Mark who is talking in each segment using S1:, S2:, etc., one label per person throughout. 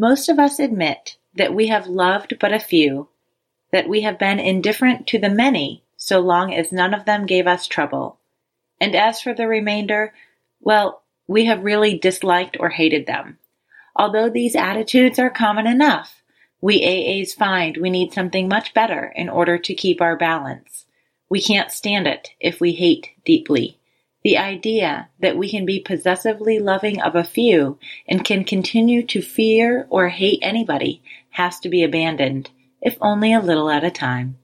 S1: Most of us admit that we have loved but a few, that we have been indifferent to the many so long as none of them gave us trouble. And as for the remainder, well, we have really disliked or hated them. Although these attitudes are common enough, we AAs find we need something much better in order to keep our balance. We can't stand it if we hate deeply. The idea that we can be possessively loving of a few and can continue to fear or hate anybody has to be abandoned, if only a little at a time.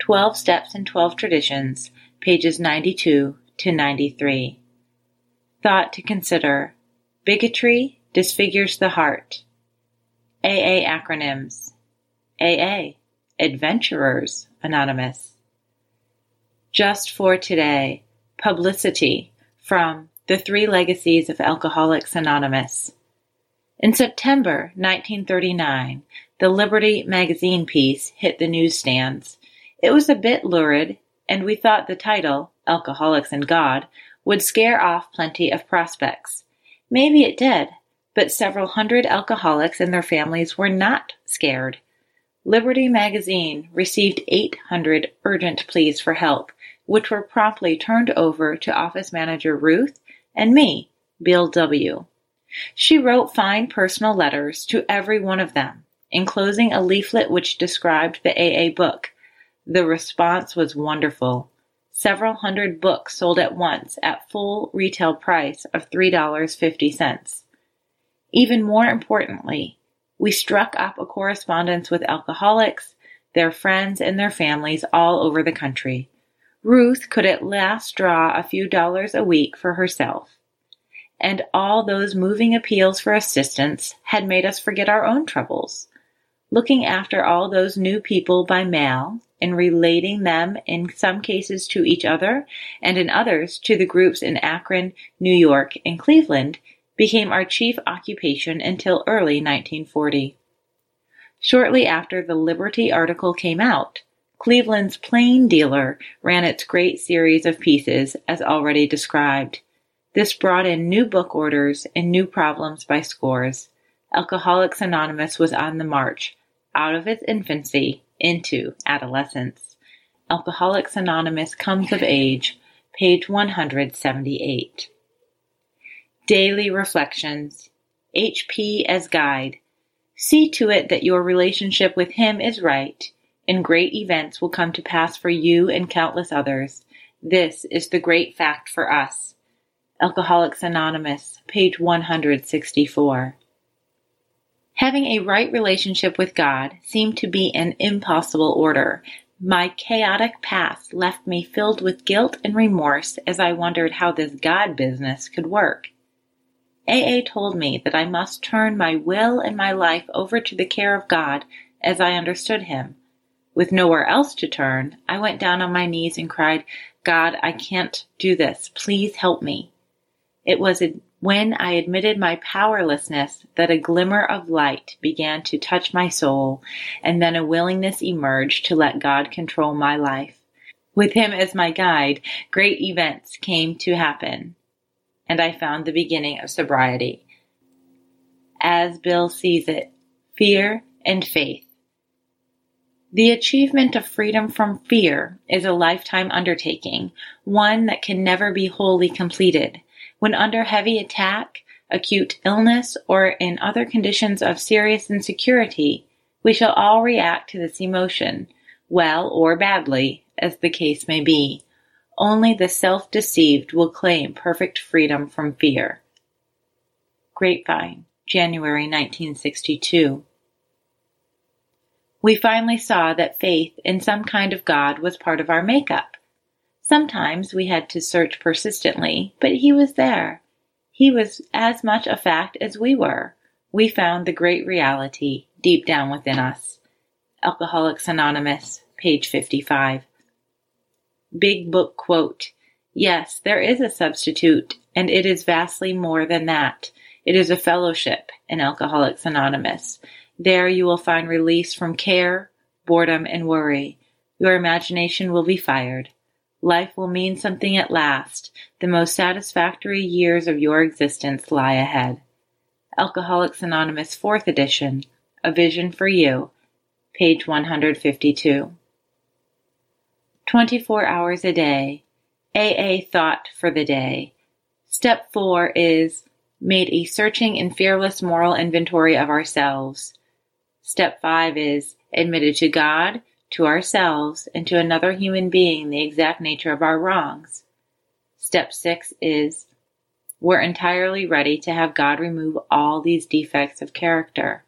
S1: 12 Steps and 12 Traditions, pages 92 to 93. Thought to consider Bigotry disfigures the heart. AA acronyms AA Adventurers Anonymous. Just for today. Publicity from The Three Legacies of Alcoholics Anonymous. In September 1939, the Liberty magazine piece hit the newsstands. It was a bit lurid, and we thought the title, Alcoholics and God, would scare off plenty of prospects. Maybe it did, but several hundred alcoholics and their families were not scared. Liberty magazine received 800 urgent pleas for help, which were promptly turned over to office manager Ruth and me, Bill W. She wrote fine personal letters to every one of them, enclosing a leaflet which described the AA book. The response was wonderful. Several hundred books sold at once at full retail price of $3.50. Even more importantly, we struck up a correspondence with alcoholics, their friends, and their families all over the country. Ruth could at last draw a few dollars a week for herself. And all those moving appeals for assistance had made us forget our own troubles. Looking after all those new people by mail and relating them in some cases to each other and in others to the groups in Akron, New York, and Cleveland became our chief occupation until early 1940. Shortly after the Liberty article came out, Cleveland's Plain Dealer ran its great series of pieces, as already described. This brought in new book orders and new problems by scores. Alcoholics Anonymous was on the march, out of its infancy into adolescence. Alcoholics Anonymous comes of age, page 178. Daily Reflections HP as Guide. See to it that your relationship with Him is right and great events will come to pass for you and countless others. This is the great fact for us. Alcoholics Anonymous, page 164. Having a right relationship with God seemed to be an impossible order. My chaotic past left me filled with guilt and remorse as I wondered how this God business could work. AA told me that I must turn my will and my life over to the care of God as I understood Him. With nowhere else to turn, I went down on my knees and cried, God, I can't do this. Please help me. It was when I admitted my powerlessness that a glimmer of light began to touch my soul, and then a willingness emerged to let God control my life. With Him as my guide, great events came to happen, and I found the beginning of sobriety. As Bill sees it, fear and faith the achievement of freedom from fear is a lifetime undertaking, one that can never be wholly completed. When under heavy attack, acute illness, or in other conditions of serious insecurity, we shall all react to this emotion, well or badly, as the case may be. Only the self-deceived will claim perfect freedom from fear. Grapevine, January 1962. We finally saw that faith in some kind of God was part of our makeup. Sometimes we had to search persistently, but He was there. He was as much a fact as we were. we found the great reality deep down within us. Alcoholics Anonymous, page 55. Big Book quote Yes, there is a substitute, and it is vastly more than that. It is a fellowship in Alcoholics Anonymous. There you will find release from care, boredom, and worry. Your imagination will be fired. Life will mean something at last. The most satisfactory years of your existence lie ahead. Alcoholics Anonymous 4th edition, A Vision for You, page 152. 24 hours a day. AA thought for the day. Step 4 is made a searching and fearless moral inventory of ourselves. Step 5 is admitted to God, to ourselves, and to another human being the exact nature of our wrongs. Step 6 is we're entirely ready to have God remove all these defects of character.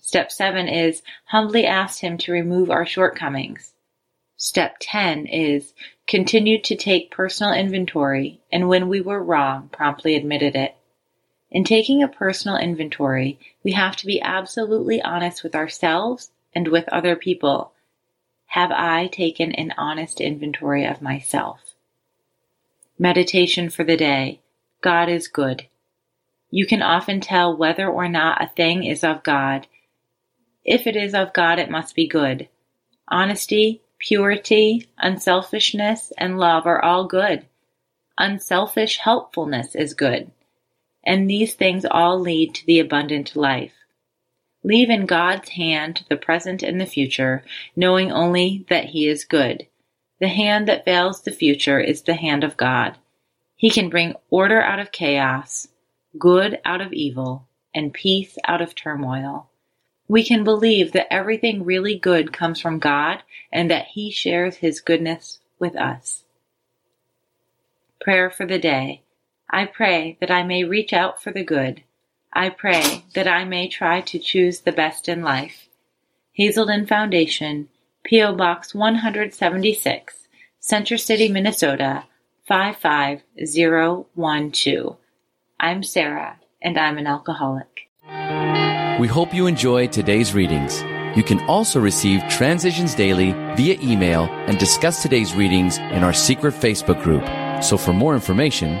S1: Step 7 is humbly ask Him to remove our shortcomings. Step 10 is continue to take personal inventory and when we were wrong, promptly admitted it. In taking a personal inventory, we have to be absolutely honest with ourselves and with other people. Have I taken an honest inventory of myself? Meditation for the day. God is good. You can often tell whether or not a thing is of God. If it is of God, it must be good. Honesty, purity, unselfishness, and love are all good. Unselfish helpfulness is good. And these things all lead to the abundant life. Leave in God's hand the present and the future, knowing only that He is good. The hand that veils the future is the hand of God. He can bring order out of chaos, good out of evil, and peace out of turmoil. We can believe that everything really good comes from God and that He shares His goodness with us. Prayer for the day. I pray that I may reach out for the good. I pray that I may try to choose the best in life. Hazelden Foundation, P.O. Box 176, Center City, Minnesota 55012. I'm Sarah, and I'm an alcoholic.
S2: We hope you enjoy today's readings. You can also receive Transitions Daily via email and discuss today's readings in our secret Facebook group. So for more information,